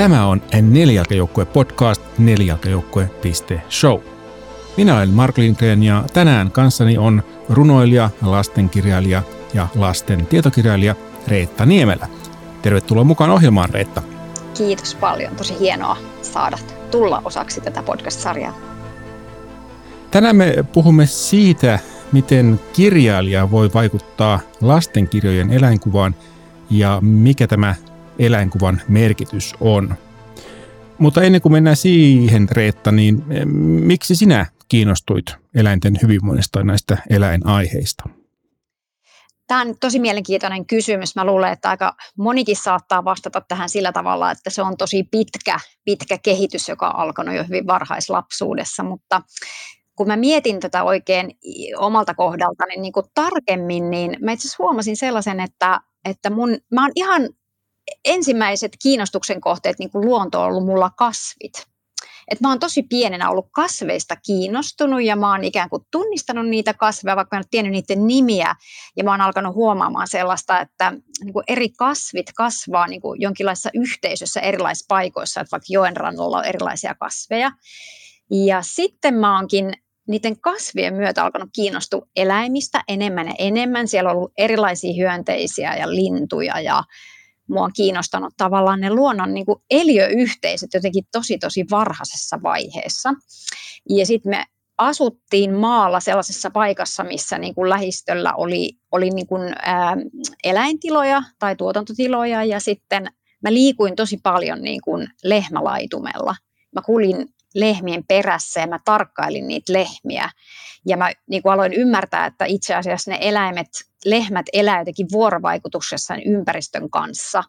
Tämä on Nelijalkajoukkue podcast nelijalkajoukkue.show. Minä olen Mark Lindgren ja tänään kanssani on runoilija, lastenkirjailija ja lasten tietokirjailija Reetta Niemelä. Tervetuloa mukaan ohjelmaan, Reetta. Kiitos paljon. Tosi hienoa saada tulla osaksi tätä podcast-sarjaa. Tänään me puhumme siitä, miten kirjailija voi vaikuttaa lastenkirjojen eläinkuvaan ja mikä tämä eläinkuvan merkitys on. Mutta ennen kuin mennään siihen, Reetta, niin eh, miksi sinä kiinnostuit eläinten hyvinvoinnista näistä eläinaiheista? Tämä on tosi mielenkiintoinen kysymys. Mä luulen, että aika monikin saattaa vastata tähän sillä tavalla, että se on tosi pitkä, pitkä kehitys, joka on alkanut jo hyvin varhaislapsuudessa, mutta kun mä mietin tätä oikein omalta kohdaltani niin kuin tarkemmin, niin mä itse huomasin sellaisen, että, että mun, mä oon ihan ensimmäiset kiinnostuksen kohteet, niin kuin luonto on ollut mulla kasvit. Et mä oon tosi pienenä ollut kasveista kiinnostunut ja mä oon ikään kuin tunnistanut niitä kasveja, vaikka mä en ole tiennyt niiden nimiä. Ja mä oon alkanut huomaamaan sellaista, että niin kuin eri kasvit kasvaa niin kuin jonkinlaisessa yhteisössä erilaisissa paikoissa, että vaikka joen rannalla on erilaisia kasveja. Ja sitten mä oonkin niiden kasvien myötä alkanut kiinnostua eläimistä enemmän ja enemmän. Siellä on ollut erilaisia hyönteisiä ja lintuja ja mua on kiinnostanut tavallaan ne luonnon niin kuin eliöyhteisöt jotenkin tosi tosi varhaisessa vaiheessa. Ja sitten me asuttiin maalla sellaisessa paikassa, missä niin kuin lähistöllä oli, oli niin kuin, ää, eläintiloja tai tuotantotiloja ja sitten mä liikuin tosi paljon niin kuin lehmälaitumella. Mä kulin lehmien perässä ja mä tarkkailin niitä lehmiä. Ja mä niin kuin aloin ymmärtää, että itse asiassa ne eläimet, lehmät elää jotenkin vuorovaikutuksessa ympäristön kanssa.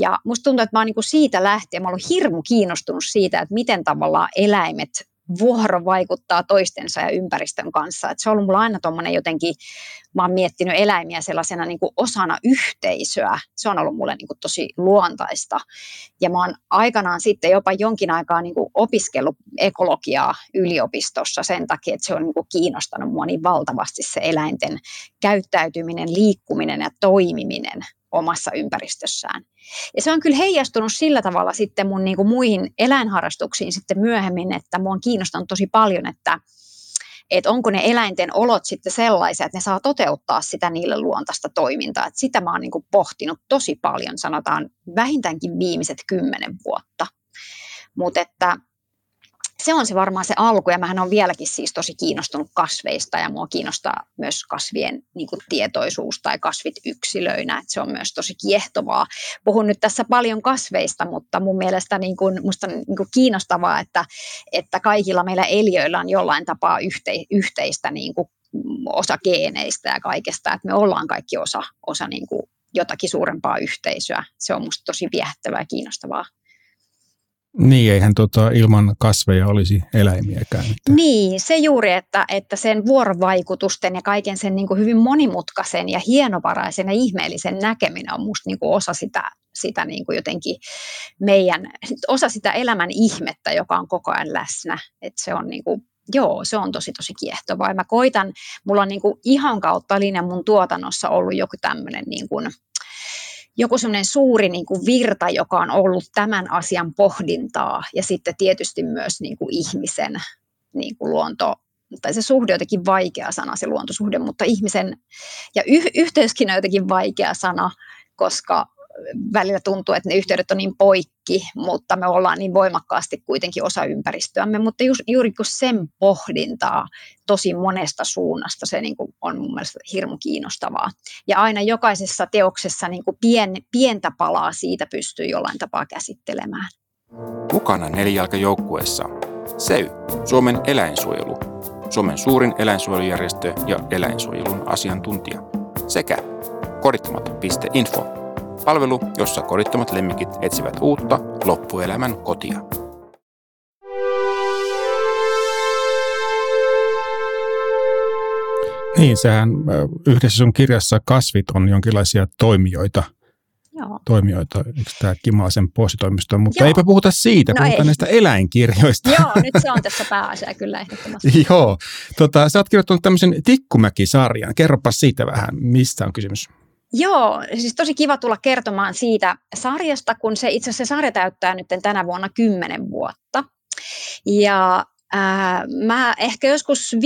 Ja musta tuntuu, että mä oon niin siitä lähtien, mä oon ollut hirmu kiinnostunut siitä, että miten tavallaan eläimet vuoro vaikuttaa toistensa ja ympäristön kanssa. Et se on ollut mulla aina tuommoinen jotenkin, mä oon miettinyt eläimiä sellaisena niin kuin osana yhteisöä. Se on ollut mulle niin kuin tosi luontaista. Ja mä oon aikanaan sitten jopa jonkin aikaa niin kuin opiskellut ekologiaa yliopistossa sen takia, että se on niin kuin kiinnostanut mua niin valtavasti se eläinten käyttäytyminen, liikkuminen ja toimiminen omassa ympäristössään. Ja se on kyllä heijastunut sillä tavalla sitten mun niin kuin muihin eläinharrastuksiin sitten myöhemmin, että mua on kiinnostanut tosi paljon, että, että onko ne eläinten olot sitten sellaisia, että ne saa toteuttaa sitä niille luontaista toimintaa. Että sitä mä oon niin kuin pohtinut tosi paljon, sanotaan vähintäänkin viimeiset kymmenen vuotta. Mutta että se on se varmaan se alku, ja mähän on vieläkin siis tosi kiinnostunut kasveista, ja mua kiinnostaa myös kasvien niin kuin, tietoisuus tai kasvit yksilöinä, että se on myös tosi kiehtovaa. Puhun nyt tässä paljon kasveista, mutta mun mielestä niin kuin, musta niin kuin kiinnostavaa, että, että kaikilla meillä eliöillä on jollain tapaa yhte, yhteistä niin kuin, osa geeneistä ja kaikesta, että me ollaan kaikki osa, osa niin kuin, jotakin suurempaa yhteisöä. Se on musta tosi viehättävää ja kiinnostavaa. Niin, eihän tota, ilman kasveja olisi eläimiäkään. Niin, se juuri, että, että sen vuorovaikutusten ja kaiken sen niin kuin hyvin monimutkaisen ja hienovaraisen ja ihmeellisen näkeminen on musta niin kuin osa sitä, sitä niin kuin jotenkin meidän, osa sitä elämän ihmettä, joka on koko ajan läsnä. Että se on niin kuin, joo, se on tosi tosi kiehtovaa. Mä koitan, mulla on niin kuin ihan kautta linjan mun tuotannossa ollut joku tämmöinen niin kuin, joku semmoinen suuri niin kuin virta, joka on ollut tämän asian pohdintaa ja sitten tietysti myös niin kuin ihmisen niin kuin luonto, tai se suhde on jotenkin vaikea sana, se luontosuhde, mutta ihmisen ja y- yhteyskin on jotenkin vaikea sana, koska välillä tuntuu, että ne yhteydet on niin poikki, mutta me ollaan niin voimakkaasti kuitenkin osa ympäristöämme. Mutta just, juuri kun sen pohdintaa tosi monesta suunnasta, se niin kuin on mun mielestä hirmu kiinnostavaa. Ja aina jokaisessa teoksessa niin kuin pien, pientä palaa siitä pystyy jollain tapaa käsittelemään. Mukana nelijalkajoukkueessa SEY, Suomen eläinsuojelu, Suomen suurin eläinsuojelujärjestö ja eläinsuojelun asiantuntija, sekä korittamat.info Palvelu, jossa kodittomat lemmikit etsivät uutta loppuelämän kotia. Niin, sehän yhdessä sun kirjassa kasvit on jonkinlaisia toimijoita. Joo. Toimijoita, eikö tämä Kimalaisen postitoimisto, mutta Joo. eipä puhuta siitä, no puhutaan ei. näistä eläinkirjoista. Joo, nyt se on tässä pääasia kyllä ehdottomasti. Joo, tota, sä oot kirjoittanut tämmöisen Tikkumäki-sarjan, kerropa siitä vähän, mistä on kysymys? Joo, siis tosi kiva tulla kertomaan siitä sarjasta, kun se itse asiassa se sarja täyttää nyt tänä vuonna 10 vuotta. Ja Ää, mä ehkä joskus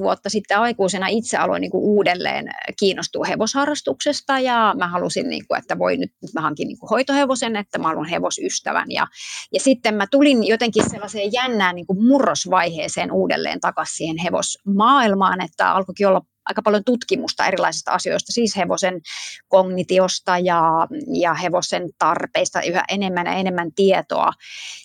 15-20 vuotta sitten aikuisena itse aloin niin kuin uudelleen kiinnostua hevosharrastuksesta ja mä halusin, niin kuin, että voi nyt, mä hankin niin kuin hoitohevosen, että mä haluan hevosystävän ja, ja sitten mä tulin jotenkin sellaiseen jännään niin kuin murrosvaiheeseen uudelleen takaisin siihen hevosmaailmaan, että alkoikin olla aika paljon tutkimusta erilaisista asioista, siis hevosen kognitiosta ja, ja hevosen tarpeista yhä enemmän ja enemmän tietoa.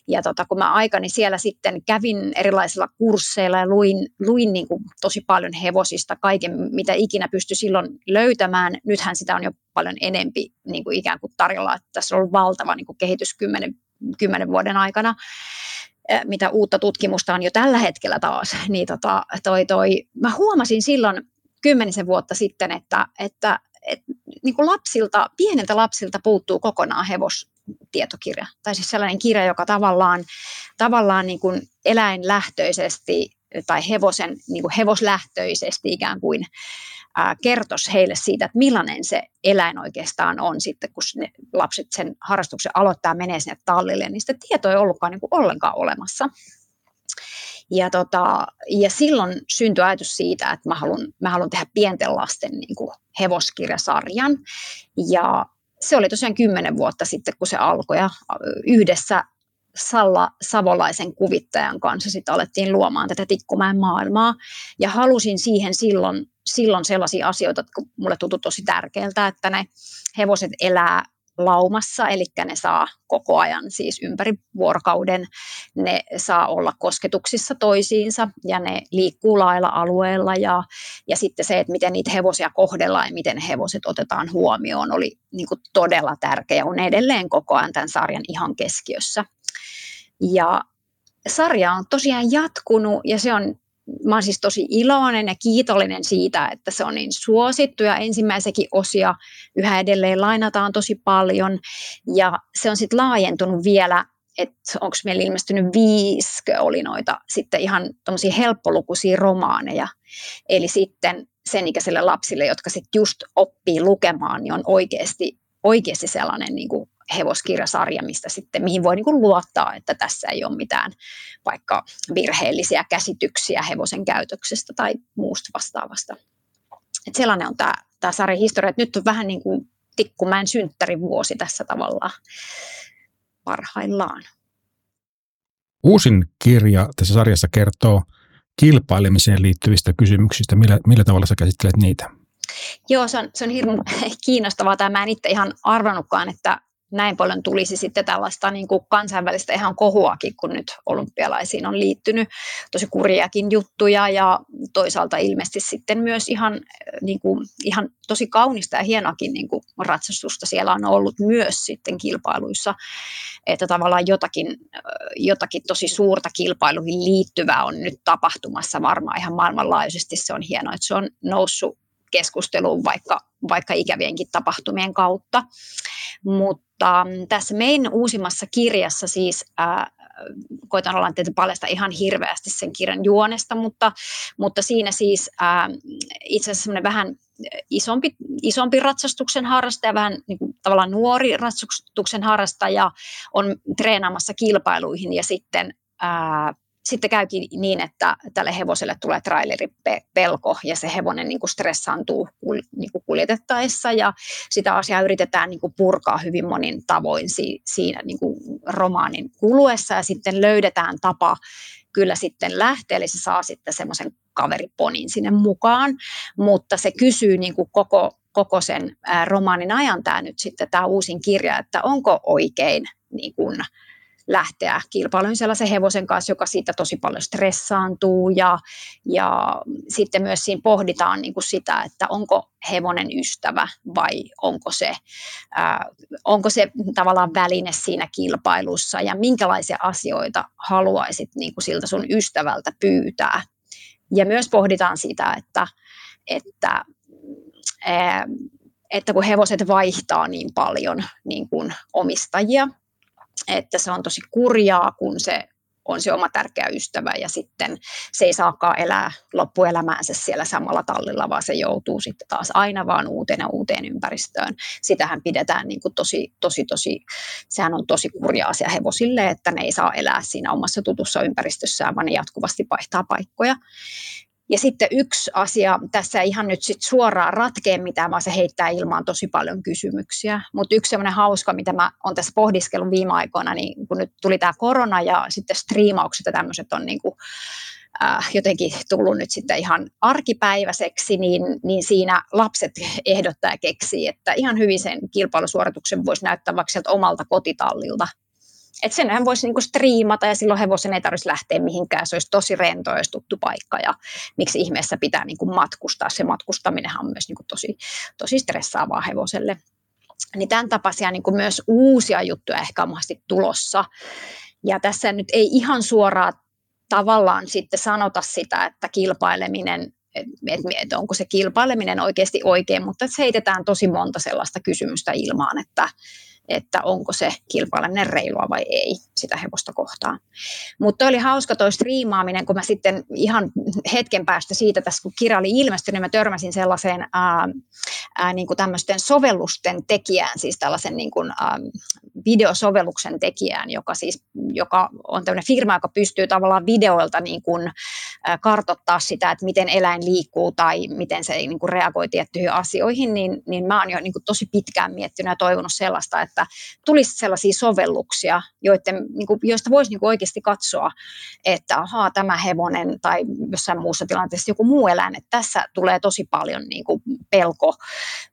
Ja tota, kun mä aikani siellä sitten kävin erilaisilla kursseilla ja luin, luin niin kuin tosi paljon hevosista, kaiken mitä ikinä pystyi silloin löytämään. Nythän sitä on jo paljon enempi niin kuin ikään kuin tarjolla, että tässä on ollut valtava niin kuin kehitys kymmenen, kymmenen vuoden aikana mitä uutta tutkimusta on jo tällä hetkellä taas, niin tota, toi, toi, mä huomasin silloin kymmenisen vuotta sitten, että, että, että niin kuin lapsilta, pieniltä lapsilta puuttuu kokonaan hevostietokirja. Tai siis sellainen kirja, joka tavallaan, tavallaan niin kuin eläinlähtöisesti tai hevosen, niin kuin hevoslähtöisesti ikään kuin ää, kertoisi heille siitä, että millainen se eläin oikeastaan on sitten, kun ne lapset sen harrastuksen aloittaa menee sinne tallille, niin sitä tietoa ei ollutkaan niin kuin ollenkaan olemassa. Ja, tota, ja silloin syntyi ajatus siitä, että mä haluan, mä haluan tehdä pienten lasten niin kuin hevoskirjasarjan. Ja se oli tosiaan kymmenen vuotta sitten, kun se alkoi. Ja yhdessä Salla Savolaisen kuvittajan kanssa sitten alettiin luomaan tätä Tikkumäen maailmaa. Ja halusin siihen silloin, silloin sellaisia asioita, jotka mulle tuntui tosi tärkeältä, että ne hevoset elää laumassa, eli ne saa koko ajan siis ympäri vuorokauden, ne saa olla kosketuksissa toisiinsa ja ne liikkuu lailla alueella. Ja, ja sitten se, että miten niitä hevosia kohdellaan ja miten hevoset otetaan huomioon oli niin kuin todella tärkeä. On edelleen koko ajan tämän sarjan ihan keskiössä. Ja sarja on tosiaan jatkunut ja se on mä olen siis tosi iloinen ja kiitollinen siitä, että se on niin suosittu ja ensimmäisekin osia yhä edelleen lainataan tosi paljon ja se on sitten laajentunut vielä että onko meillä ilmestynyt viisikö oli noita sitten ihan tuommoisia helppolukuisia romaaneja. Eli sitten sen ikäisille lapsille, jotka sitten just oppii lukemaan, niin on oikeasti, oikeasti sellainen niin kuin hevoskirjasarja, mistä sitten, mihin voi niin kuin luottaa, että tässä ei ole mitään vaikka virheellisiä käsityksiä hevosen käytöksestä tai muusta vastaavasta. Et sellainen on tämä, tämä sarjan historia, että nyt on vähän niin kuin Tikkumäen synttärivuosi tässä tavallaan parhaillaan. Uusin kirja tässä sarjassa kertoo kilpailemiseen liittyvistä kysymyksistä. Millä, millä tavalla sä käsittelet niitä? Joo, se on, se on hirveän kiinnostavaa. Tämä mä en itse ihan arvannutkaan, että näin paljon tulisi sitten tällaista niin kuin kansainvälistä ihan kohuakin, kun nyt olympialaisiin on liittynyt tosi kurjiakin juttuja ja toisaalta ilmeisesti sitten myös ihan, niin kuin, ihan tosi kaunista ja hienoakin niin kuin ratsastusta siellä on ollut myös sitten kilpailuissa, että tavallaan jotakin, jotakin tosi suurta kilpailuihin liittyvää on nyt tapahtumassa varmaan ihan maailmanlaajuisesti. Se on hienoa, että se on noussut keskusteluun vaikka, vaikka ikävienkin tapahtumien kautta. Mutta mm, tässä meidän uusimmassa kirjassa siis ää, koitan olla tietysti paljasta ihan hirveästi sen kirjan juonesta, mutta, mutta siinä siis ää, itse asiassa vähän isompi, isompi ratsastuksen harrastaja, vähän niin kuin, tavallaan nuori ratsastuksen harrastaja on treenaamassa kilpailuihin ja sitten ää, sitten käykin niin, että tälle hevoselle tulee traileripelko ja se hevonen niin kuin stressaantuu niin kuin kuljetettaessa ja sitä asiaa yritetään niin kuin purkaa hyvin monin tavoin siinä niin kuin romaanin kuluessa ja sitten löydetään tapa kyllä sitten lähteä, eli se saa sitten semmoisen kaveriponin sinne mukaan, mutta se kysyy niin kuin koko, koko sen romaanin ajan tämä nyt sitten tämä uusin kirja, että onko oikein niin kuin, lähteä kilpailuun sellaisen hevosen kanssa, joka siitä tosi paljon stressaantuu ja, ja sitten myös siinä pohditaan niin kuin sitä, että onko hevonen ystävä vai onko se, ää, onko se tavallaan väline siinä kilpailussa ja minkälaisia asioita haluaisit niin kuin siltä sun ystävältä pyytää. Ja myös pohditaan sitä, että, että ää, että kun hevoset vaihtaa niin paljon niin kuin omistajia, että se on tosi kurjaa, kun se on se oma tärkeä ystävä ja sitten se ei saakaan elää loppuelämäänsä siellä samalla tallilla, vaan se joutuu sitten taas aina vaan uuteen ja uuteen ympäristöön. Sitähän pidetään niin kuin tosi, tosi, tosi, sehän on tosi kurja asia hevosille, että ne ei saa elää siinä omassa tutussa ympäristössään, vaan ne jatkuvasti vaihtaa paikkoja. Ja sitten yksi asia, tässä ei ihan nyt sit suoraan ratkee mitään, vaan se heittää ilmaan tosi paljon kysymyksiä. Mutta yksi semmoinen hauska, mitä mä oon tässä pohdiskellut viime aikoina, niin kun nyt tuli tämä korona ja sitten striimaukset ja tämmöiset on niinku, äh, jotenkin tullut nyt sitten ihan arkipäiväiseksi, niin, niin siinä lapset ehdottaa ja keksii, että ihan hyvin sen kilpailusuorituksen voisi näyttää vaikka sieltä omalta kotitallilta että senhän voisi niinku striimata ja silloin hevosen ei tarvitsisi lähteä mihinkään. Se olisi tosi rento, ja tuttu paikka ja miksi ihmeessä pitää niinku matkustaa. Se matkustaminen on myös niinku tosi, tosi stressaavaa hevoselle. Niin tämän tapaisia niinku myös uusia juttuja ehkä on tulossa. Ja tässä nyt ei ihan suoraan tavallaan sitten sanota sitä, että kilpaileminen että et onko se kilpaileminen oikeasti oikein, mutta heitetään tosi monta sellaista kysymystä ilmaan, että, että onko se kilpaileminen reilua vai ei sitä hevosta kohtaan. Mutta oli hauska tuo striimaaminen, kun mä sitten ihan hetken päästä siitä, tässä kun kirja oli ilmestynyt, niin mä törmäsin sellaiseen ää, ää, niin kuin tämmöisten sovellusten tekijään, siis tällaisen niin kuin, ää, videosovelluksen tekijään, joka, siis, joka on tämmöinen firma, joka pystyy tavallaan videoilta niin kuin, kartottaa sitä, että miten eläin liikkuu tai miten se niin kuin reagoi tiettyihin asioihin, niin, niin mä oon jo niin kuin tosi pitkään miettinyt ja toivonut sellaista, että tulisi sellaisia sovelluksia, joiden, niin kuin, joista voisi niin kuin oikeasti katsoa, että ahaa, tämä hevonen tai jossain muussa tilanteessa joku muu eläin, että tässä tulee tosi paljon niin kuin pelko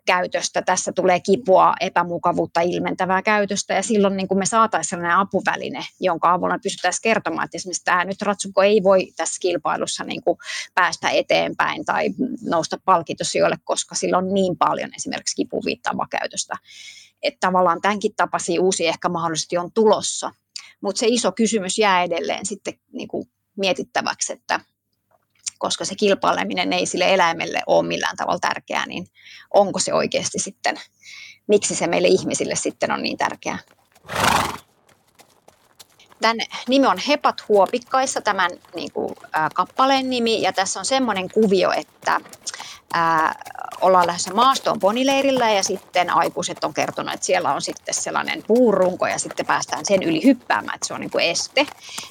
käytöstä, tässä tulee kipua, epämukavuutta ilmentävää käytöstä ja silloin niin kuin me saataisiin sellainen apuväline, jonka avulla pystyttäisiin kertomaan, että esimerkiksi tämä nyt ratsukko ei voi tässä kilpailussa niin kuin päästä eteenpäin tai nousta palkintosijoille, koska sillä on niin paljon esimerkiksi kipuviittaavaa käytöstä että tavallaan tämänkin tapaisia uusia ehkä mahdollisesti on tulossa. Mutta se iso kysymys jää edelleen sitten niin kuin mietittäväksi, että koska se kilpaileminen ei sille eläimelle ole millään tavalla tärkeää, niin onko se oikeasti sitten, miksi se meille ihmisille sitten on niin tärkeää. Tämän nimi on Hepat huopikkaissa, tämän niin kuin, ä, kappaleen nimi, ja tässä on semmoinen kuvio, että ä, ollaan lähdössä maastoon ponileirillä ja sitten aikuiset on kertonut, että siellä on sitten sellainen puurunko ja sitten päästään sen yli hyppäämään, että se on niin kuin este.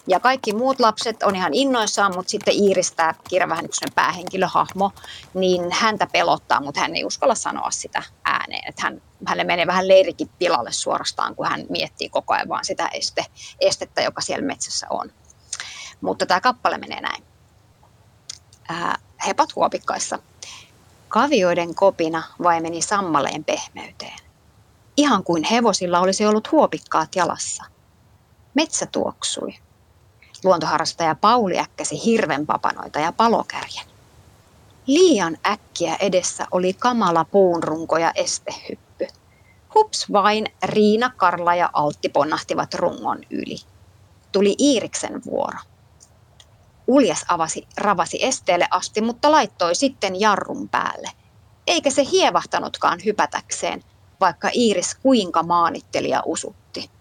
Ja kaikki muut lapset on ihan innoissaan, mutta sitten Iiris, tämä kirja vähän niin päähenkilöhahmo, niin häntä pelottaa, mutta hän ei uskalla sanoa sitä ääneen. Että hän, hänelle menee vähän leirikin pilalle suorastaan, kun hän miettii koko ajan vaan sitä este, estettä, joka siellä metsässä on. Mutta tämä kappale menee näin. Ää, hepat huopikkaissa Kavioiden kopina vaimeni sammaleen pehmeyteen. Ihan kuin hevosilla olisi ollut huopikkaat jalassa. Metsä tuoksui. Luontoharrastaja Pauli äkkäsi hirvenpapanoita ja palokärjen. Liian äkkiä edessä oli kamala puunrunko ja estehyppy. Hups vain Riina, Karla ja Altti ponnahtivat rungon yli. Tuli Iiriksen vuoro. Uljas avasi, ravasi esteelle asti, mutta laittoi sitten jarrun päälle. Eikä se hievahtanutkaan hypätäkseen, vaikka Iiris kuinka maanitteli ja usutti.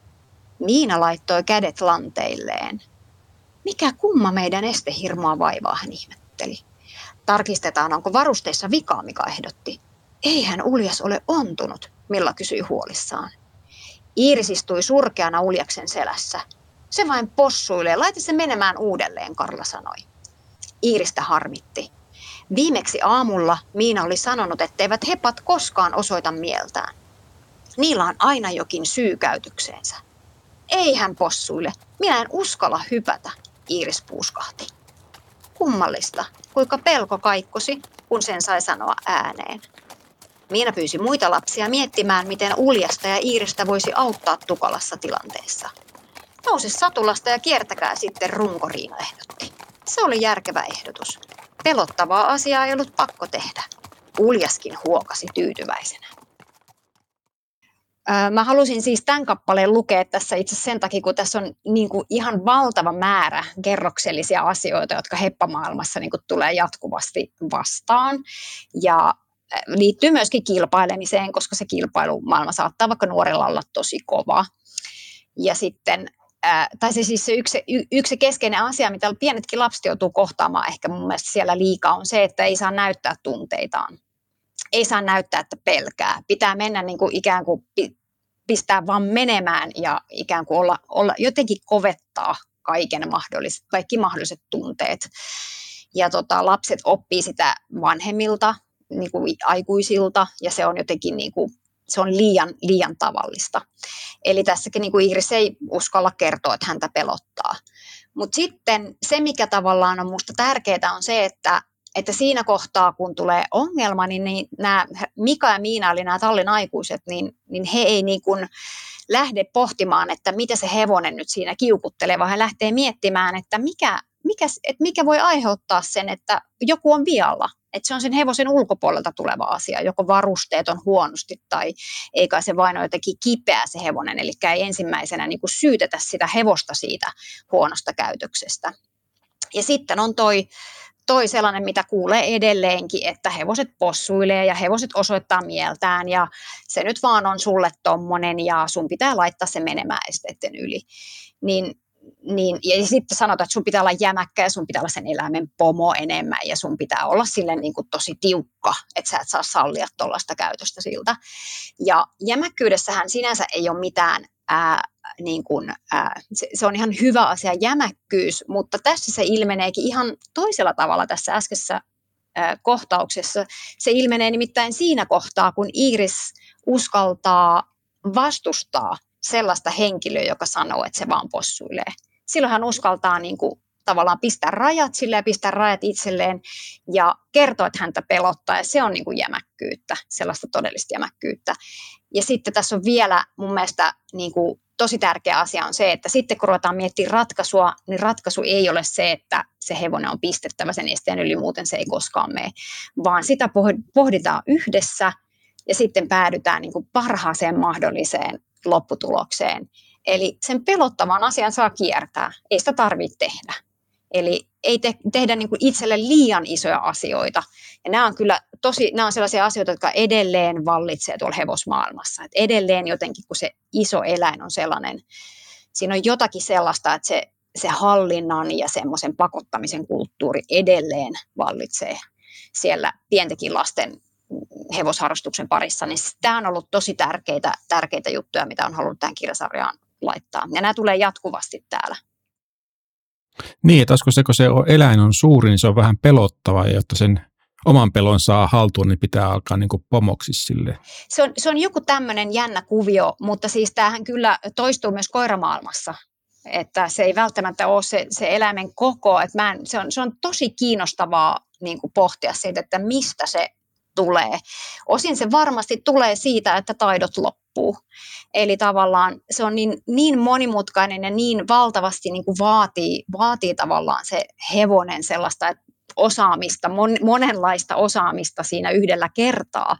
Miina laittoi kädet lanteilleen. Mikä kumma meidän estehirmoa vaivaa, hän ihmetteli. Tarkistetaan, onko varusteissa vikaa, mikä ehdotti. Eihän Uljas ole ontunut, Milla kysyi huolissaan. Iiris istui surkeana Uljaksen selässä. Se vain possuilee. Laita se menemään uudelleen, Karla sanoi. Iiristä harmitti. Viimeksi aamulla Miina oli sanonut, etteivät hepat koskaan osoita mieltään. Niillä on aina jokin syy käytökseensä. Ei hän possuille. Minä en uskalla hypätä, Iiris puuskahti. Kummallista, kuinka pelko kaikkosi, kun sen sai sanoa ääneen. Miina pyysi muita lapsia miettimään, miten Uljasta ja Iiristä voisi auttaa tukalassa tilanteessa. Nouse satulasta ja kiertäkää sitten runkoriina ehdotti. Se oli järkevä ehdotus. Pelottavaa asiaa ei ollut pakko tehdä. Uljaskin huokasi tyytyväisenä. Mä halusin siis tämän kappaleen lukea tässä itse sen takia, kun tässä on niin kuin ihan valtava määrä kerroksellisia asioita, jotka heppamaailmassa niin kuin tulee jatkuvasti vastaan. Ja liittyy myöskin kilpailemiseen, koska se kilpailumaailma saattaa vaikka nuorella olla tosi kova. Ja sitten tai se siis se yksi, yksi keskeinen asia, mitä pienetkin lapset joutuu kohtaamaan ehkä mun mielestä siellä liikaa, on se, että ei saa näyttää tunteitaan. Ei saa näyttää, että pelkää. Pitää mennä niin kuin ikään kuin pistää vaan menemään ja ikään kuin olla, olla jotenkin kovettaa kaiken mahdolliset, kaikki mahdolliset tunteet. Ja tota, lapset oppii sitä vanhemmilta, niin kuin aikuisilta, ja se on jotenkin niin kuin, se on liian, liian tavallista. Eli tässäkin niin kuin Iris ei uskalla kertoa, että häntä pelottaa. Mutta sitten se, mikä tavallaan on minusta tärkeää, on se, että, että siinä kohtaa, kun tulee ongelma, niin, niin nämä Mika ja Miina, eli nämä tallin aikuiset, niin, niin he ei niin kuin lähde pohtimaan, että mitä se hevonen nyt siinä kiukuttelee, vaan he lähtee miettimään, että mikä, mikä, että mikä voi aiheuttaa sen, että joku on vialla. Että se on sen hevosen ulkopuolelta tuleva asia, joko varusteet on huonosti tai eikä se vain ole jotenkin kipeä se hevonen, eli ei ensimmäisenä niin kuin syytetä sitä hevosta siitä huonosta käytöksestä. Ja sitten on toi toi sellainen, mitä kuulee edelleenkin, että hevoset possuilee ja hevoset osoittaa mieltään ja se nyt vaan on sulle tommonen ja sun pitää laittaa se menemään esteiden yli. Niin, niin, ja sitten sanotaan, että sun pitää olla jämäkkä ja sun pitää olla sen eläimen pomo enemmän ja sun pitää olla sille niin kuin tosi tiukka, että sä et saa sallia tuollaista käytöstä siltä. Ja jämäkkyydessähän sinänsä ei ole mitään ää, niin kuin, ää, se, se on ihan hyvä asia, jämäkkyys, mutta tässä se ilmeneekin ihan toisella tavalla tässä äskeisessä ää, kohtauksessa. Se ilmenee nimittäin siinä kohtaa, kun Iris uskaltaa vastustaa sellaista henkilöä, joka sanoo, että se vaan possuilee. Silloin hän uskaltaa niin kuin, tavallaan pistää rajat sille ja pistää rajat itselleen ja kertoa, että häntä pelottaa. Ja se on niin kuin jämäkkyyttä, sellaista todellista jämäkkyyttä. Ja sitten tässä on vielä mun mielestä niin kuin tosi tärkeä asia on se, että sitten kun ruvetaan miettimään ratkaisua, niin ratkaisu ei ole se, että se hevonen on pistettävä sen esteen yli, muuten se ei koskaan mene, vaan sitä pohditaan yhdessä ja sitten päädytään niin kuin parhaaseen mahdolliseen lopputulokseen. Eli sen pelottavan asian saa kiertää, ei sitä tarvitse tehdä. Eli ei te, tehdä niin kuin itselle liian isoja asioita. Ja nämä on kyllä tosi, nämä on sellaisia asioita, jotka edelleen vallitsee tuolla hevosmaailmassa. Et edelleen jotenkin, kun se iso eläin on sellainen, siinä on jotakin sellaista, että se, se hallinnan ja semmoisen pakottamisen kulttuuri edelleen vallitsee siellä pientekin lasten hevosharrastuksen parissa, niin tämä on ollut tosi tärkeitä, tärkeitä juttuja, mitä on halunnut tähän kirjasarjaan laittaa. Ja nämä tulee jatkuvasti täällä. Niin, että se, kun se eläin on suuri, niin se on vähän pelottava, jotta sen oman pelon saa haltuun, niin pitää alkaa niin pomoksi sille. Se on, se on joku tämmöinen jännä kuvio, mutta siis tämähän kyllä toistuu myös koiramaailmassa. Että se ei välttämättä ole se, se eläimen koko. Että mä en, se, on, se on tosi kiinnostavaa niin pohtia siitä, että mistä se tulee. Osin se varmasti tulee siitä, että taidot loppuu. Eli tavallaan se on niin, niin monimutkainen ja niin valtavasti niin kuin vaatii, vaatii tavallaan se hevonen sellaista, että osaamista, mon, monenlaista osaamista siinä yhdellä kertaa,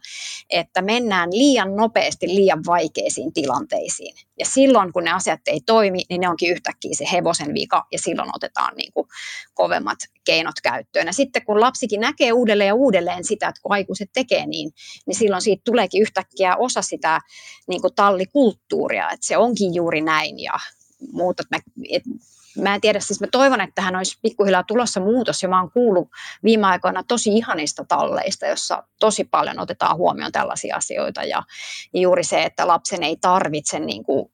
että mennään liian nopeasti liian vaikeisiin tilanteisiin. Ja silloin, kun ne asiat ei toimi, niin ne onkin yhtäkkiä se hevosen vika, ja silloin otetaan niin kuin kovemmat keinot käyttöön. Ja sitten kun lapsikin näkee uudelleen ja uudelleen sitä, että kun aikuiset tekee niin, niin silloin siitä tuleekin yhtäkkiä osa sitä niin kuin tallikulttuuria, että se onkin juuri näin, ja muuta. Että mä en tiedä, siis mä toivon, että tähän olisi pikkuhiljaa tulossa muutos, ja mä oon kuullut viime aikoina tosi ihanista talleista, jossa tosi paljon otetaan huomioon tällaisia asioita, ja, juuri se, että lapsen ei tarvitse, niin kuin,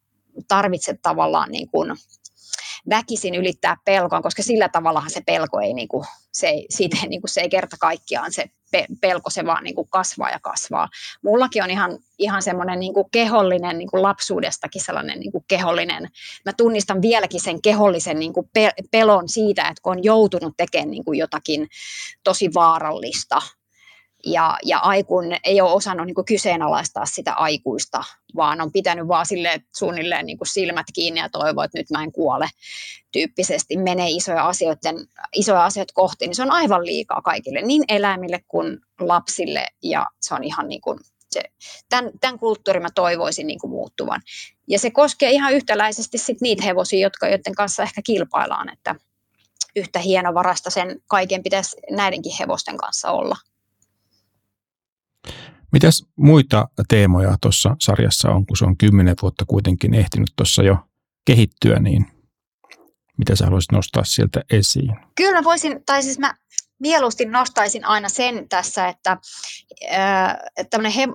tarvitse tavallaan niin kuin, väkisin ylittää pelkoa, koska sillä tavallahan se pelko ei, niin kuin, se ei, siitä, niin kuin, se ei kerta kaikkiaan se pelko, se vaan niin kuin kasvaa ja kasvaa. Mullakin on ihan, ihan semmoinen niin kuin kehollinen, niin kuin lapsuudestakin sellainen niin kuin kehollinen, mä tunnistan vieläkin sen kehollisen niin kuin pelon siitä, että kun on joutunut tekemään niin kuin jotakin tosi vaarallista, ja, ja aikuinen ei ole osannut niin kuin kyseenalaistaa sitä aikuista, vaan on pitänyt vaan sille suunnilleen niin kuin silmät kiinni ja toivoa, että nyt mä en kuole tyyppisesti, menee isoja asioita, isoja asioita kohti, niin se on aivan liikaa kaikille, niin eläimille kuin lapsille, ja se on ihan niin kuin se, tämän, tämän kulttuurin mä toivoisin niin kuin muuttuvan. Ja se koskee ihan yhtäläisesti sit niitä hevosia, jotka, joiden kanssa ehkä kilpaillaan, että yhtä hienovarasta sen kaiken pitäisi näidenkin hevosten kanssa olla. Mitäs muita teemoja tuossa sarjassa on, kun se on kymmenen vuotta kuitenkin ehtinyt tuossa jo kehittyä, niin mitä sä haluaisit nostaa sieltä esiin? Kyllä mä voisin, tai siis mä mieluusti nostaisin aina sen tässä, että äh, tämmöinen he,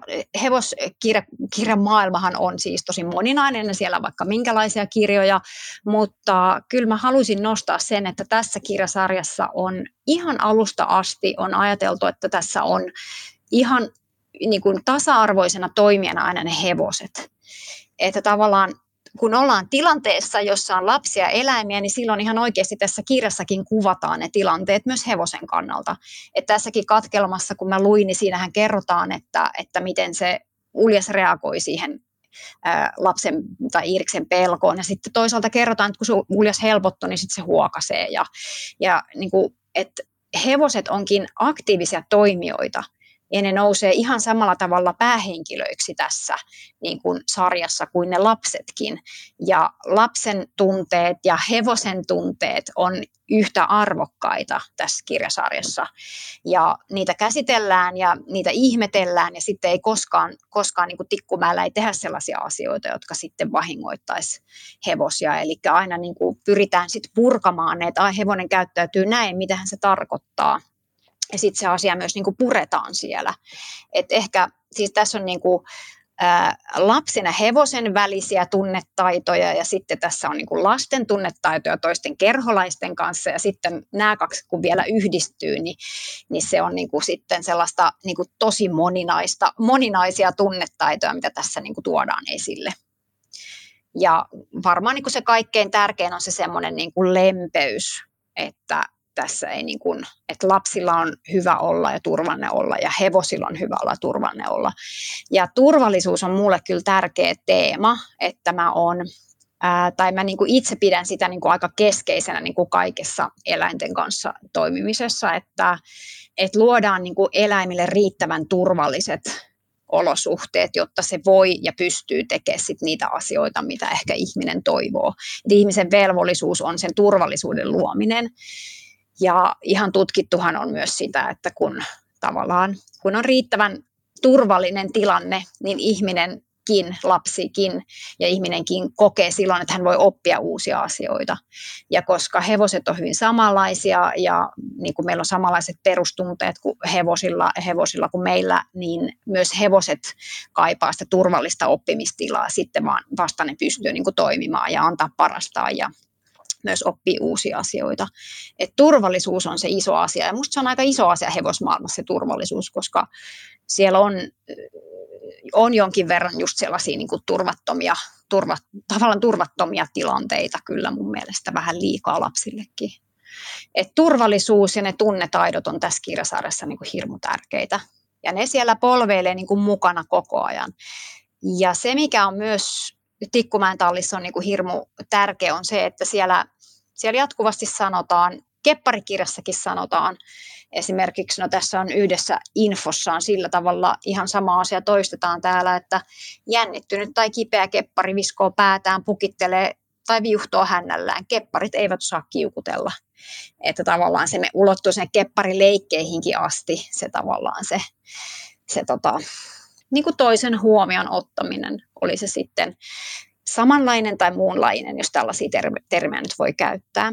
hevoskirjan maailmahan on siis tosi moninainen ja siellä on vaikka minkälaisia kirjoja, mutta kyllä mä haluaisin nostaa sen, että tässä kirjasarjassa on ihan alusta asti on ajateltu, että tässä on ihan niin kuin tasa-arvoisena toimijana aina ne hevoset. Että tavallaan kun ollaan tilanteessa, jossa on lapsia eläimiä, niin silloin ihan oikeasti tässä kirjassakin kuvataan ne tilanteet myös hevosen kannalta. Et tässäkin katkelmassa, kun mä luin, niin siinähän kerrotaan, että, että miten se uljas reagoi siihen lapsen tai Iiriksen pelkoon. Ja sitten toisaalta kerrotaan, että kun se uljas helpottuu, niin sitten se huokasee. Ja, ja niin kuin, että hevoset onkin aktiivisia toimijoita – ja ne nousee ihan samalla tavalla päähenkilöiksi tässä niin kuin sarjassa kuin ne lapsetkin. Ja lapsen tunteet ja hevosen tunteet on yhtä arvokkaita tässä kirjasarjassa. Ja niitä käsitellään ja niitä ihmetellään ja sitten ei koskaan, koskaan niin kuin tikkumäellä ei tehdä sellaisia asioita, jotka sitten vahingoittaisi hevosia. Eli aina niin kuin pyritään sitten purkamaan, että hevonen käyttäytyy näin, mitä se tarkoittaa ja sitten se asia myös niin kuin puretaan siellä. Et ehkä siis tässä on niin kuin, ää, lapsen ja hevosen välisiä tunnetaitoja ja sitten tässä on niin kuin lasten tunnetaitoja toisten kerholaisten kanssa ja sitten nämä kaksi kun vielä yhdistyy, niin, niin se on niin kuin sitten sellaista niin kuin tosi moninaista, moninaisia tunnetaitoja, mitä tässä niin kuin tuodaan esille. Ja varmaan niin kuin se kaikkein tärkein on se semmoinen niin kuin lempeys, että tässä ei niin kuin, että lapsilla on hyvä olla ja turvallinen olla ja hevosilla on hyvä olla ja turvallinen olla. Ja turvallisuus on mulle kyllä tärkeä teema, että mä oon Ää, tai mä niin kuin itse pidän sitä niin kuin aika keskeisenä niin kuin kaikessa eläinten kanssa toimimisessa, että, että luodaan niin kuin eläimille riittävän turvalliset olosuhteet, jotta se voi ja pystyy tekemään sit niitä asioita, mitä ehkä ihminen toivoo. Et ihmisen velvollisuus on sen turvallisuuden luominen. Ja ihan tutkittuhan on myös sitä, että kun tavallaan kun on riittävän turvallinen tilanne, niin ihminenkin, lapsikin ja ihminenkin kokee silloin, että hän voi oppia uusia asioita. Ja koska hevoset on hyvin samanlaisia ja niin kuin meillä on samanlaiset perustunteet kuin hevosilla, hevosilla kuin meillä, niin myös hevoset kaipaa sitä turvallista oppimistilaa sitten vaan vasta ne pystyy niin kuin toimimaan ja antaa parastaan ja myös oppii uusia asioita. Et turvallisuus on se iso asia ja minusta se on aika iso asia hevosmaailmassa se turvallisuus, koska siellä on, on jonkin verran just sellaisia niin kuin turvattomia, turva, tavallaan turvattomia tilanteita kyllä mun mielestä vähän liikaa lapsillekin. Et turvallisuus ja ne tunnetaidot on tässä kirjasarjassa niin kuin hirmu tärkeitä. Ja ne siellä polveilee niin kuin mukana koko ajan. Ja se, mikä on myös Tikkumäen tallissa on niin kuin hirmu tärkeä on se, että siellä, siellä jatkuvasti sanotaan, kepparikirjassakin sanotaan, esimerkiksi, no tässä on yhdessä infossaan sillä tavalla ihan sama asia toistetaan täällä, että jännittynyt tai kipeä keppari viskoo päätään, pukittelee tai viuhtoo hännällään. Kepparit eivät osaa kiukutella. Että tavallaan se me ulottuu sinne kepparileikkeihinkin asti, se tavallaan se, se tota, niin kuin toisen huomion ottaminen, oli se sitten samanlainen tai muunlainen, jos tällaisia termejä nyt voi käyttää.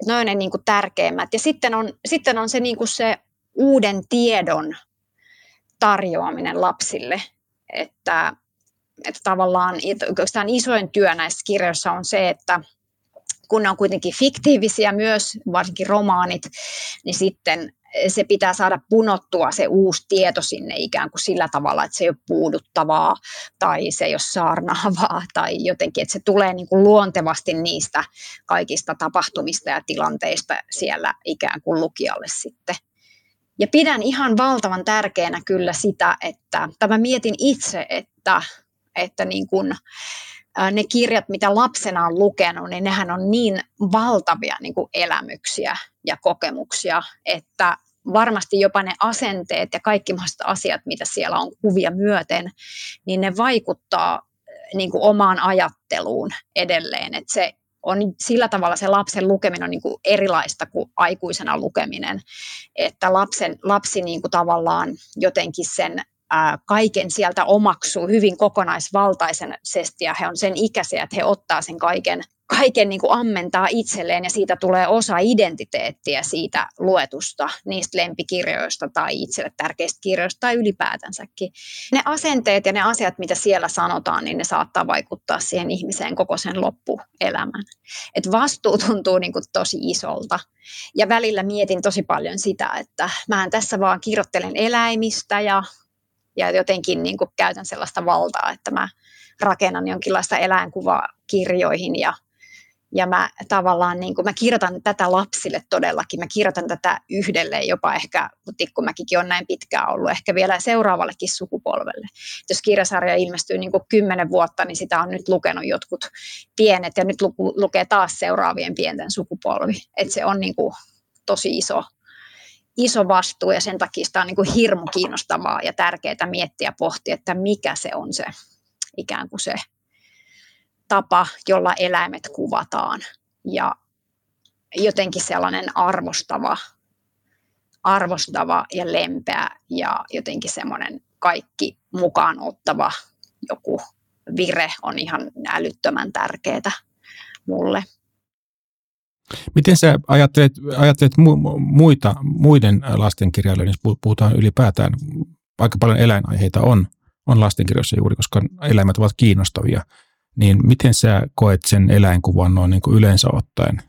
Et noin on ne niin kuin tärkeimmät. Ja sitten on, sitten on se, niin kuin se uuden tiedon tarjoaminen lapsille, että, että tavallaan oikeastaan isoin työ näissä kirjoissa on se, että kun ne on kuitenkin fiktiivisiä myös, varsinkin romaanit, niin sitten se pitää saada punottua se uusi tieto sinne ikään kuin sillä tavalla, että se ei ole puuduttavaa tai se ei ole saarnaavaa tai jotenkin, että se tulee niin kuin luontevasti niistä kaikista tapahtumista ja tilanteista siellä ikään kuin lukijalle sitten. Ja pidän ihan valtavan tärkeänä kyllä sitä, että tämä mietin itse, että, että niin kuin, ne kirjat, mitä lapsena on lukenut, niin nehän on niin valtavia niin kuin elämyksiä ja kokemuksia, että varmasti jopa ne asenteet ja kaikki mahdolliset asiat, mitä siellä on kuvia myöten, niin ne vaikuttaa niin kuin omaan ajatteluun edelleen. Että se on sillä tavalla se lapsen lukeminen on niin kuin erilaista kuin aikuisena lukeminen, että lapsen, lapsi niin kuin tavallaan jotenkin sen ää, kaiken sieltä omaksuu hyvin kokonaisvaltaisesti ja he on sen ikäisiä, että he ottaa sen kaiken kaiken niin kuin ammentaa itselleen ja siitä tulee osa identiteettiä siitä luetusta, niistä lempikirjoista tai itselle tärkeistä kirjoista tai ylipäätänsäkin. Ne asenteet ja ne asiat, mitä siellä sanotaan, niin ne saattaa vaikuttaa siihen ihmiseen koko sen loppuelämän. Et vastuu tuntuu niin kuin tosi isolta. Ja välillä mietin tosi paljon sitä, että mä tässä vaan kirjoittelen eläimistä ja, ja jotenkin niin kuin käytän sellaista valtaa, että mä rakennan jonkinlaista eläinkuvaa kirjoihin ja ja mä tavallaan niin mä kirjoitan tätä lapsille todellakin, mä kirjoitan tätä yhdelle jopa ehkä, Tikkumäkikin on näin pitkään ollut, ehkä vielä seuraavallekin sukupolvelle. Jos kirjasarja ilmestyy niin kymmenen vuotta, niin sitä on nyt lukenut jotkut pienet ja nyt luku, lukee taas seuraavien pienten sukupolvi. Et se on niin kuin tosi iso, iso vastuu ja sen takia sitä on niin kuin hirmu kiinnostavaa ja tärkeää miettiä ja pohtia, että mikä se on se ikään kuin se tapa, jolla eläimet kuvataan ja jotenkin sellainen arvostava, arvostava ja lempeä ja jotenkin semmoinen kaikki mukaan ottava joku vire on ihan älyttömän tärkeää mulle. Miten sä ajattelet, ajattelet mu- muita, muiden lastenkirjailijoiden, jos puhutaan ylipäätään, aika paljon eläinaiheita on, on lastenkirjoissa juuri, koska eläimet ovat kiinnostavia niin miten sä koet sen eläinkuvan noin niin kuin yleensä ottaen?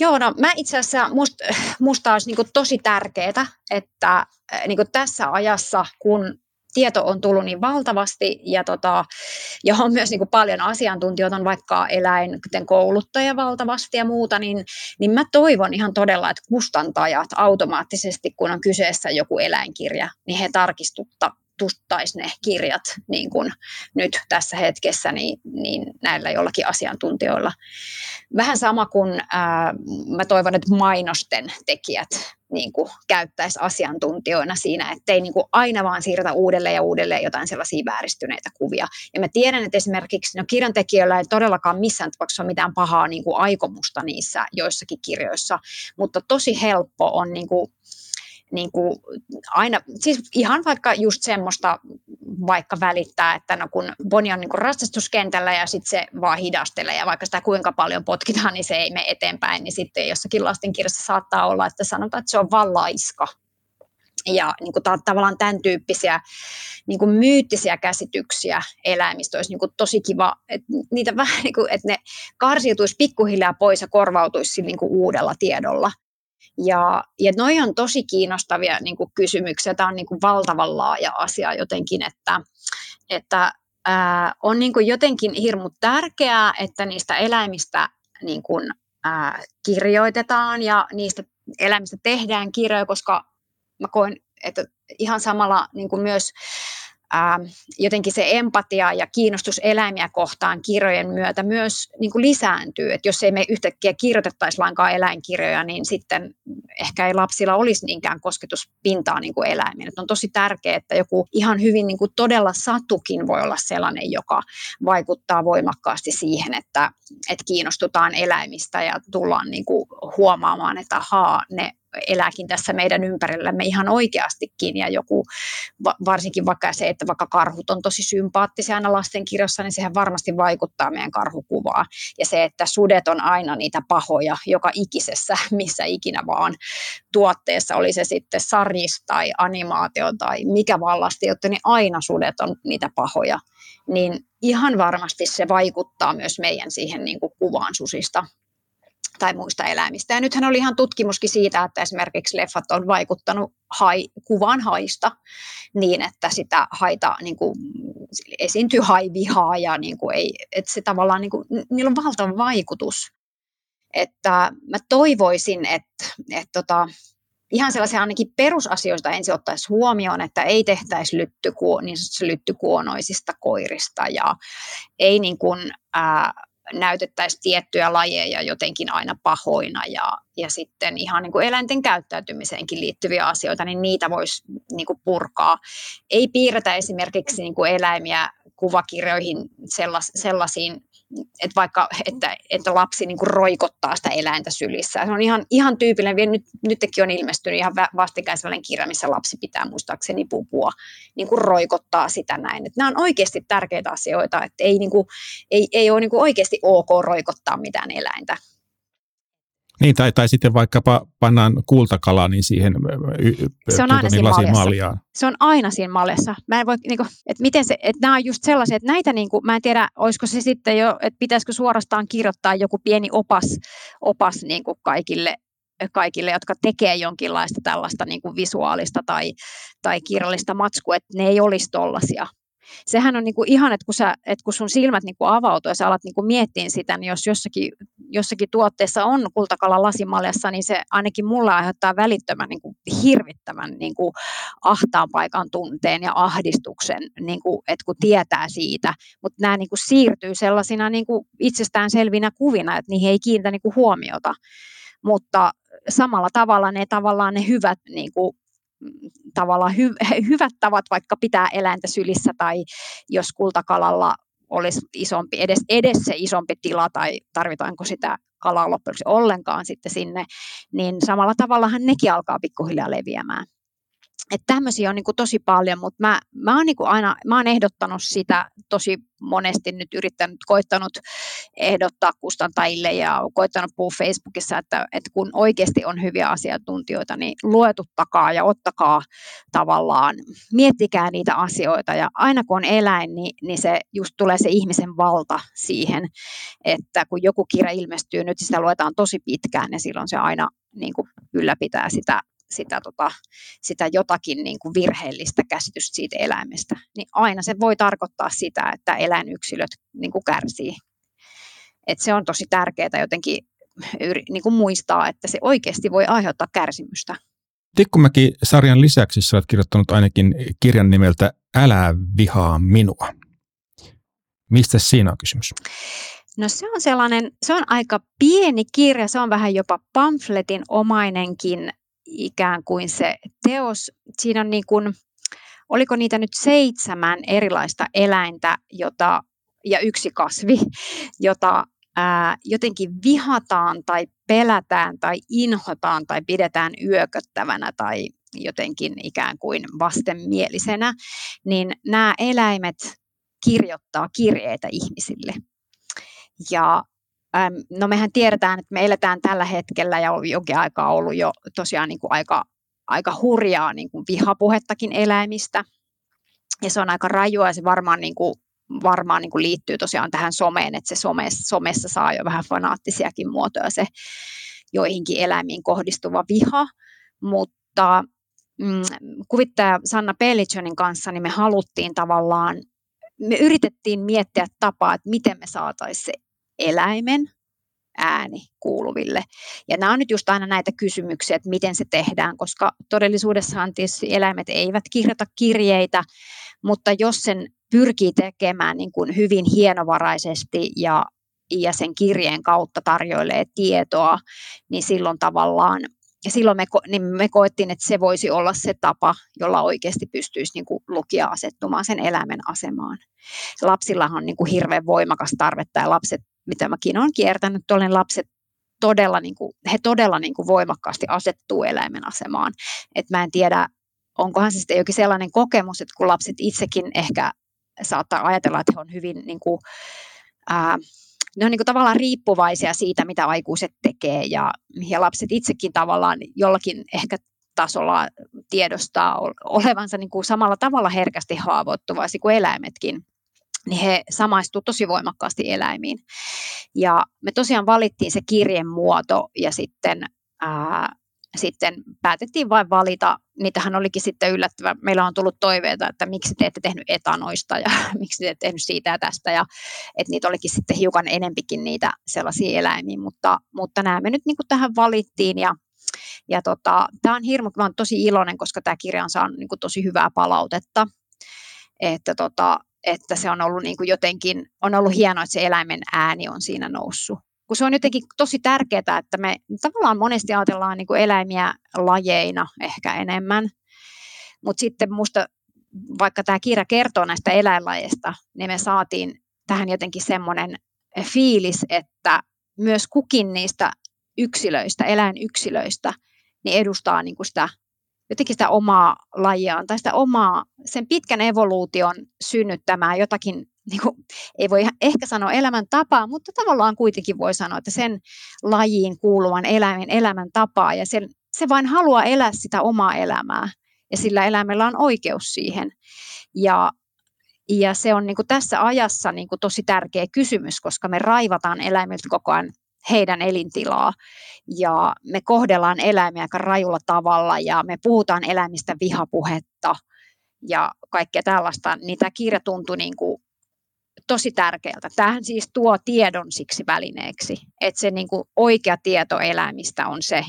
Joo, no mä itse asiassa, must, musta olisi niin tosi tärkeää, että niin tässä ajassa, kun tieto on tullut niin valtavasti ja, tota, ja on myös niin kuin paljon asiantuntijoita, on vaikka eläinten kouluttaja valtavasti ja muuta, niin, niin mä toivon ihan todella, että kustantajat automaattisesti, kun on kyseessä joku eläinkirja, niin he tarkistutta, tuttaisi ne kirjat niin kuin nyt tässä hetkessä niin, niin näillä jollakin asiantuntijoilla. Vähän sama kuin ää, mä toivon, että mainosten tekijät niin kuin käyttäisi asiantuntijoina siinä, ettei niin kuin aina vaan siirretä uudelleen ja uudelleen jotain sellaisia vääristyneitä kuvia. Ja mä tiedän, että esimerkiksi no, kirjantekijöillä ei todellakaan missään tapauksessa ole mitään pahaa niin kuin aikomusta niissä joissakin kirjoissa, mutta tosi helppo on niin kuin niin kuin aina, siis ihan vaikka just semmoista vaikka välittää, että no kun Boni on niin kuin ratsastuskentällä ja sitten se vaan hidastelee ja vaikka sitä kuinka paljon potkitaan, niin se ei mene eteenpäin, niin sitten jossakin lastenkirjassa saattaa olla, että sanotaan, että se on vaan laiska. Ja niin kuin, tavallaan tämän tyyppisiä niin kuin myyttisiä käsityksiä eläimistä olisi niin kuin tosi kiva, että, niitä vähän niin kuin, että ne karsiutuisi pikkuhiljaa pois ja korvautuisi niin kuin uudella tiedolla. Ja, ja noi on tosi kiinnostavia niin kuin kysymyksiä. Tämä on niin kuin valtavan laaja asia jotenkin, että, että ää, on niin kuin jotenkin hirmu tärkeää, että niistä eläimistä niin kuin, ää, kirjoitetaan ja niistä eläimistä tehdään kirjoja, koska mä koen, että ihan samalla niin kuin myös ää, jotenkin se empatia ja kiinnostus eläimiä kohtaan kirjojen myötä myös niin kuin lisääntyy. Et jos ei me yhtäkkiä kirjoitettaisi lainkaan eläinkirjoja, niin sitten ehkä ei lapsilla olisi niinkään kosketuspintaa niin kuin eläimiin. On tosi tärkeää, että joku ihan hyvin niin kuin todella satukin voi olla sellainen, joka vaikuttaa voimakkaasti siihen, että, että kiinnostutaan eläimistä ja tullaan niin kuin huomaamaan, että ahaa, ne elääkin tässä meidän ympärillämme ihan oikeastikin ja joku, varsinkin vaikka se, että vaikka karhut on tosi sympaattisia aina lastenkirjassa, niin sehän varmasti vaikuttaa meidän karhukuvaan. Ja se, että sudet on aina niitä pahoja joka ikisessä, missä ikinä vaan tuotteessa, oli se sitten sarjis tai animaatio tai mikä vallasti, jotta niin aina sudet on niitä pahoja. Niin ihan varmasti se vaikuttaa myös meidän siihen niin kuin kuvaan susista tai muista eläimistä. Ja nythän oli ihan tutkimuskin siitä, että esimerkiksi leffat on vaikuttanut hai, kuvan haista niin, että sitä haita niin kuin, esiintyy haivihaa ja niin kuin ei, että se tavallaan, niin kuin, niillä on valtava vaikutus. Että mä toivoisin, että, että tota, ihan sellaisia ainakin perusasioista ensin ottaisi huomioon, että ei tehtäisi lyttykuo, niin lyttykuonoisista koirista ja ei niin kuin, ää, näytettäisiin tiettyjä lajeja jotenkin aina pahoina ja, ja sitten ihan niin kuin eläinten käyttäytymiseenkin liittyviä asioita, niin niitä voisi niin kuin purkaa. Ei piirretä esimerkiksi niin kuin eläimiä kuvakirjoihin sellas, sellaisiin että vaikka että, että lapsi niin kuin roikottaa sitä eläintä sylissä. Se on ihan, ihan tyypillinen, nyt, nytkin on ilmestynyt ihan vastikään sellainen kirja, missä lapsi pitää muistaakseni pupua, niin kuin roikottaa sitä näin. Että nämä on oikeasti tärkeitä asioita, että ei, niin kuin, ei, ei ole niin kuin oikeasti ok roikottaa mitään eläintä. Niin, tai, tai sitten vaikkapa pannaan kultakala niin siihen y, se on aina niin lasimaljaan. Se on aina siinä maljassa. Mä en voi, niin kuin, että miten se, että nämä on just sellaisia, että näitä, niin kuin, mä en tiedä, olisiko se sitten jo, että pitäisikö suorastaan kirjoittaa joku pieni opas, opas niin kuin kaikille kaikille, jotka tekee jonkinlaista tällaista niin kuin visuaalista tai, tai kirjallista matskua, että ne ei olisi tollaisia sehän on niinku ihan, että kun, sä, että kun sun silmät niinku avautuu ja sä alat niinku miettiä sitä, niin jos jossakin, jossakin tuotteessa on kultakala lasimaljassa, niin se ainakin mulle aiheuttaa välittömän niinku hirvittävän niinku ahtaan paikan tunteen ja ahdistuksen, niinku, että kun tietää siitä, mutta nämä niinku siirtyy sellaisina niinku itsestäänselvinä kuvina, että niihin ei kiinnitä niinku huomiota, mutta samalla tavalla ne tavallaan ne hyvät niin kuin, tavallaan hy- hyvät tavat vaikka pitää eläintä sylissä tai jos kultakalalla olisi isompi, edes, edes se isompi tila tai tarvitaanko sitä kalaa loppujen ollenkaan sitten sinne, niin samalla tavallahan nekin alkaa pikkuhiljaa leviämään. Että tämmöisiä on niin kuin tosi paljon, mutta mä, mä oon niin kuin aina mä oon ehdottanut sitä tosi monesti nyt yrittänyt, koittanut ehdottaa kustantajille ja koittanut puhua Facebookissa, että, että kun oikeasti on hyviä asiantuntijoita, niin luetuttakaa ja ottakaa tavallaan, miettikää niitä asioita. Ja aina kun on eläin, niin, niin se just tulee se ihmisen valta siihen, että kun joku kirja ilmestyy, nyt sitä luetaan tosi pitkään ja silloin se aina niin kuin ylläpitää sitä sitä, tota, sitä jotakin niin kuin virheellistä käsitystä siitä eläimestä, niin aina se voi tarkoittaa sitä, että eläinyksilöt niin kuin kärsii. Et se on tosi tärkeää jotenkin niin kuin muistaa, että se oikeasti voi aiheuttaa kärsimystä. Tikkumäki-sarjan lisäksi sä olet kirjoittanut ainakin kirjan nimeltä Älä vihaa minua. Mistä siinä on kysymys? No se on sellainen, se on aika pieni kirja, se on vähän jopa pamfletin omainenkin ikään kuin se teos, siinä on niin kuin, oliko niitä nyt seitsemän erilaista eläintä jota, ja yksi kasvi, jota ää, jotenkin vihataan tai pelätään tai inhotaan tai pidetään yököttävänä tai jotenkin ikään kuin vastenmielisenä, niin nämä eläimet kirjoittaa kirjeitä ihmisille. Ja no mehän tiedetään, että me eletään tällä hetkellä ja on jonkin aikaa ollut jo tosiaan niin kuin aika, aika hurjaa niin kuin vihapuhettakin eläimistä. Ja se on aika rajua ja se varmaan, niin kuin, varmaan niin kuin liittyy tosiaan tähän someen, että se some, somessa saa jo vähän fanaattisiakin muotoja se joihinkin eläimiin kohdistuva viha. Mutta mm, kuvittaja Sanna Pellichonin kanssa niin me haluttiin tavallaan, me yritettiin miettiä tapaa, että miten me saataisiin se eläimen ääni kuuluville. Ja nämä on nyt just aina näitä kysymyksiä, että miten se tehdään, koska todellisuudessahan tietysti eläimet eivät kirjoita kirjeitä, mutta jos sen pyrkii tekemään niin kuin hyvin hienovaraisesti ja, ja sen kirjeen kautta tarjoilee tietoa, niin silloin tavallaan ja silloin me, niin me koettiin, että se voisi olla se tapa, jolla oikeasti pystyisi niin kuin lukija asettumaan sen eläimen asemaan. Lapsillahan on niin kuin hirveän voimakas tarvetta ja lapset mitä mäkin olen kiertänyt, tuolle lapset todella, niin kuin, he todella niin kuin voimakkaasti asettuu eläimen asemaan. Et mä en tiedä, onkohan se sitten jokin sellainen kokemus, että kun lapset itsekin ehkä saattaa ajatella, että he on hyvin niin kuin, ää, ne on niin kuin tavallaan riippuvaisia siitä, mitä aikuiset tekee. Ja, ja lapset itsekin tavallaan jollakin ehkä tasolla tiedostaa olevansa niin kuin samalla tavalla herkästi haavoittuvaisia kuin eläimetkin niin he samaistuivat tosi voimakkaasti eläimiin. Ja me tosiaan valittiin se kirjen muoto ja sitten, ää, sitten päätettiin vain valita, niitähän olikin sitten yllättävä, meillä on tullut toiveita, että miksi te ette tehnyt etanoista ja miksi te ette tehnyt siitä ja tästä ja että niitä olikin sitten hiukan enempikin niitä sellaisia eläimiä, mutta, mutta nämä me nyt niin tähän valittiin ja ja tota, tämä on hirmu, mä tosi iloinen, koska tämä kirja on saanut niin kuin tosi hyvää palautetta. Että tota, että se on ollut niin kuin jotenkin, on ollut hienoa, että se eläimen ääni on siinä noussut. Kun se on jotenkin tosi tärkeää, että me tavallaan monesti ajatellaan niin kuin eläimiä lajeina ehkä enemmän, mutta sitten musta, vaikka tämä kirja kertoo näistä eläinlajeista, niin me saatiin tähän jotenkin semmoinen fiilis, että myös kukin niistä yksilöistä, eläinyksilöistä, niin edustaa niin kuin sitä, jotenkin sitä omaa lajiaan tai sitä omaa, sen pitkän evoluution synnyttämää jotakin, niin kuin, ei voi ehkä sanoa elämäntapaa, mutta tavallaan kuitenkin voi sanoa, että sen lajiin kuuluvan eläimen elämäntapaa ja sen, se vain haluaa elää sitä omaa elämää ja sillä eläimellä on oikeus siihen. Ja, ja se on niin kuin tässä ajassa niin kuin tosi tärkeä kysymys, koska me raivataan eläimiltä koko ajan heidän elintilaa ja me kohdellaan eläimiä aika rajulla tavalla ja me puhutaan eläimistä vihapuhetta ja kaikkea tällaista, niin tämä kirja tuntui niin kuin tosi tärkeältä. Tähän siis tuo tiedon siksi välineeksi, että se niin kuin oikea tieto eläimistä on se,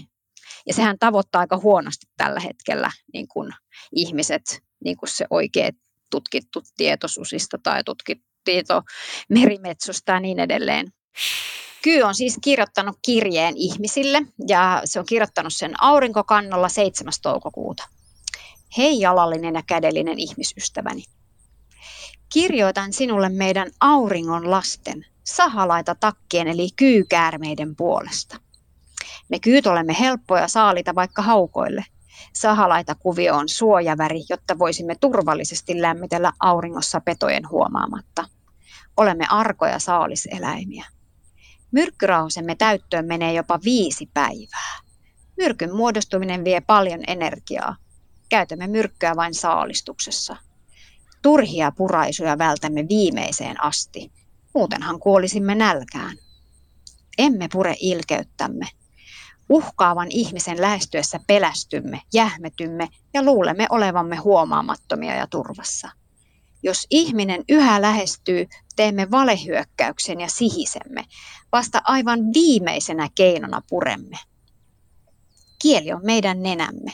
ja sehän tavoittaa aika huonosti tällä hetkellä niin kuin ihmiset, niin kuin se oikea tutkittu tieto susista tai tutkittu tieto merimetsosta ja niin edelleen. Kyy on siis kirjoittanut kirjeen ihmisille ja se on kirjoittanut sen aurinkokannolla 7. toukokuuta. Hei jalallinen ja kädellinen ihmisystäväni. Kirjoitan sinulle meidän auringon lasten, sahalaita takkien eli kyykäärmeiden puolesta. Me kyyt olemme helppoja saalita vaikka haukoille. Sahalaita kuvio on suojaväri, jotta voisimme turvallisesti lämmitellä auringossa petojen huomaamatta. Olemme arkoja saaliseläimiä. Myrkkyrauhasemme täyttöön menee jopa viisi päivää. Myrkyn muodostuminen vie paljon energiaa. Käytämme myrkkyä vain saalistuksessa. Turhia puraisuja vältämme viimeiseen asti. Muutenhan kuolisimme nälkään. Emme pure ilkeyttämme. Uhkaavan ihmisen lähestyessä pelästymme, jähmetymme ja luulemme olevamme huomaamattomia ja turvassa. Jos ihminen yhä lähestyy, teemme valehyökkäyksen ja sihisemme. Vasta aivan viimeisenä keinona puremme. Kieli on meidän nenämme.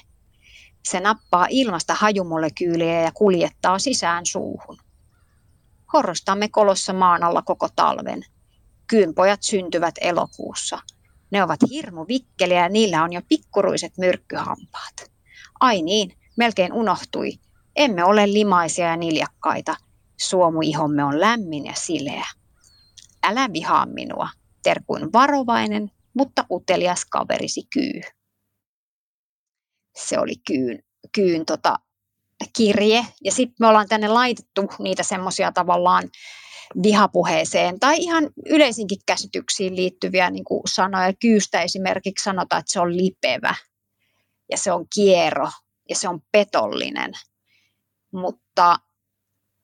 Se nappaa ilmasta hajumolekyyliä ja kuljettaa sisään suuhun. Horrostamme kolossa maan alla koko talven. Kyynpojat syntyvät elokuussa – ne ovat hirmu vikkeliä ja niillä on jo pikkuruiset myrkkyhampaat. Ai niin, melkein unohtui. Emme ole limaisia ja niljakkaita. Suomuihomme on lämmin ja sileä. Älä vihaa minua, terkuin varovainen, mutta utelias kaverisi kyy. Se oli kyyn, kyyn tota, kirje. Ja sitten me ollaan tänne laitettu niitä semmoisia tavallaan vihapuheeseen tai ihan yleisinkin käsityksiin liittyviä niin kuin sanoja. Kyystä esimerkiksi sanotaan, että se on lipevä ja se on kiero ja se on petollinen. Mutta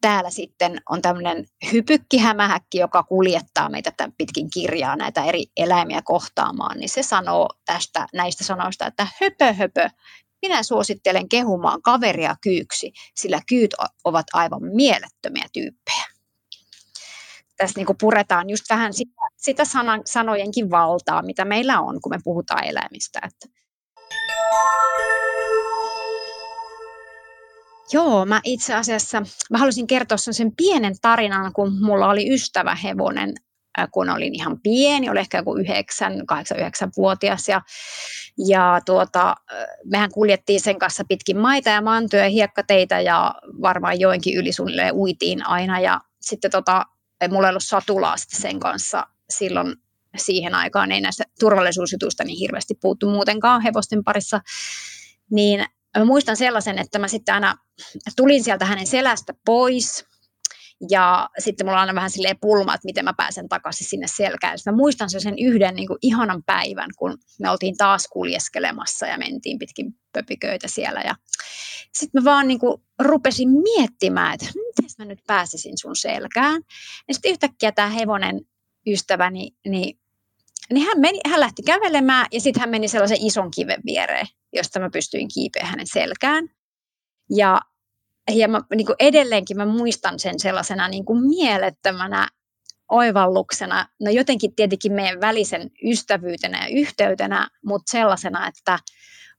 täällä sitten on tämmöinen hypykkihämähäkki, joka kuljettaa meitä tämän pitkin kirjaa näitä eri eläimiä kohtaamaan, niin se sanoo tästä näistä sanoista, että höpö höpö, minä suosittelen kehumaan kaveria kyyksi, sillä kyyt ovat aivan mielettömiä tyyppejä tässä niin puretaan just vähän sitä, sitä sanan, sanojenkin valtaa, mitä meillä on, kun me puhutaan eläimistä. Että. Joo, mä itse asiassa mä haluaisin kertoa sen pienen tarinan, kun mulla oli ystävä hevonen, kun olin ihan pieni, oli ehkä joku 9, 8, 9-vuotias. Ja, ja tuota, mehän kuljettiin sen kanssa pitkin maita ja mantoja ja hiekkateitä ja varmaan joenkin yli suunnilleen uitiin aina. Ja sitten tota, ei mulla ollut satulaa sen kanssa silloin siihen aikaan, ei näistä turvallisuusjutuista niin hirveästi puuttu muutenkaan hevosten parissa, niin mä muistan sellaisen, että mä sitten aina tulin sieltä hänen selästä pois, ja sitten mulla on aina vähän silleen pulma, että miten mä pääsen takaisin sinne selkään. Mä muistan sen yhden niin kuin ihanan päivän, kun me oltiin taas kuljeskelemassa ja mentiin pitkin pöpiköitä siellä. Ja sitten mä vaan niin kuin rupesin miettimään, että miten mä nyt pääsisin sun selkään. Ja sitten yhtäkkiä tämä hevonen ystäväni, niin, niin hän, meni, hän lähti kävelemään ja sitten hän meni sellaisen ison kiven viereen, josta mä pystyin kiipeä hänen selkään. Ja ja mä, niin kuin edelleenkin mä muistan sen sellaisena niin kuin mielettömänä oivalluksena, no jotenkin tietenkin meidän välisen ystävyytenä ja yhteytenä, mutta sellaisena, että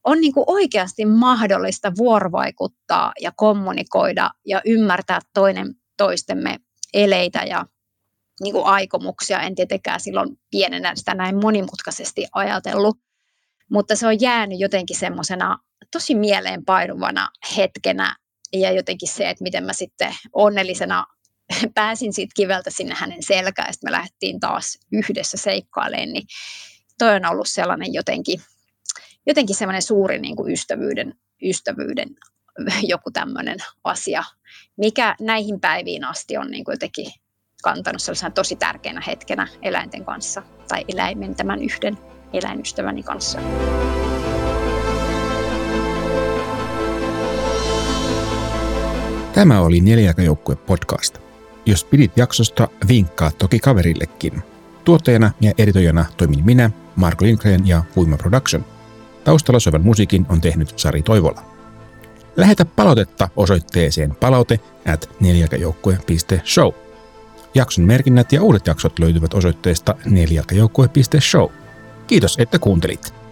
on niin kuin oikeasti mahdollista vuorovaikuttaa ja kommunikoida ja ymmärtää toinen toistemme eleitä ja niin kuin aikomuksia. En tietenkään silloin pienenä sitä näin monimutkaisesti ajatellut, mutta se on jäänyt jotenkin semmoisena tosi mieleenpainuvana hetkenä. Ja jotenkin se, että miten mä sitten onnellisena pääsin siitä kiveltä sinne hänen selkään, ja sitten me lähdettiin taas yhdessä seikkailemaan, niin toi on ollut sellainen jotenkin, jotenkin semmoinen suuri niin kuin ystävyyden, ystävyyden joku tämmöinen asia, mikä näihin päiviin asti on niin kuin jotenkin kantanut sellaisena tosi tärkeänä hetkenä eläinten kanssa tai eläimen tämän yhden eläinystäväni kanssa. Tämä oli Neljäkajoukkue podcast. Jos pidit jaksosta, vinkkaa toki kaverillekin. Tuottajana ja editoijana toimin minä, Marko Lindgren ja Huima Production. Taustalla soivan musiikin on tehnyt Sari Toivola. Lähetä palautetta osoitteeseen palaute at neljäkajoukkue.show. Jakson merkinnät ja uudet jaksot löytyvät osoitteesta neljäkajoukkue.show. Kiitos, että kuuntelit.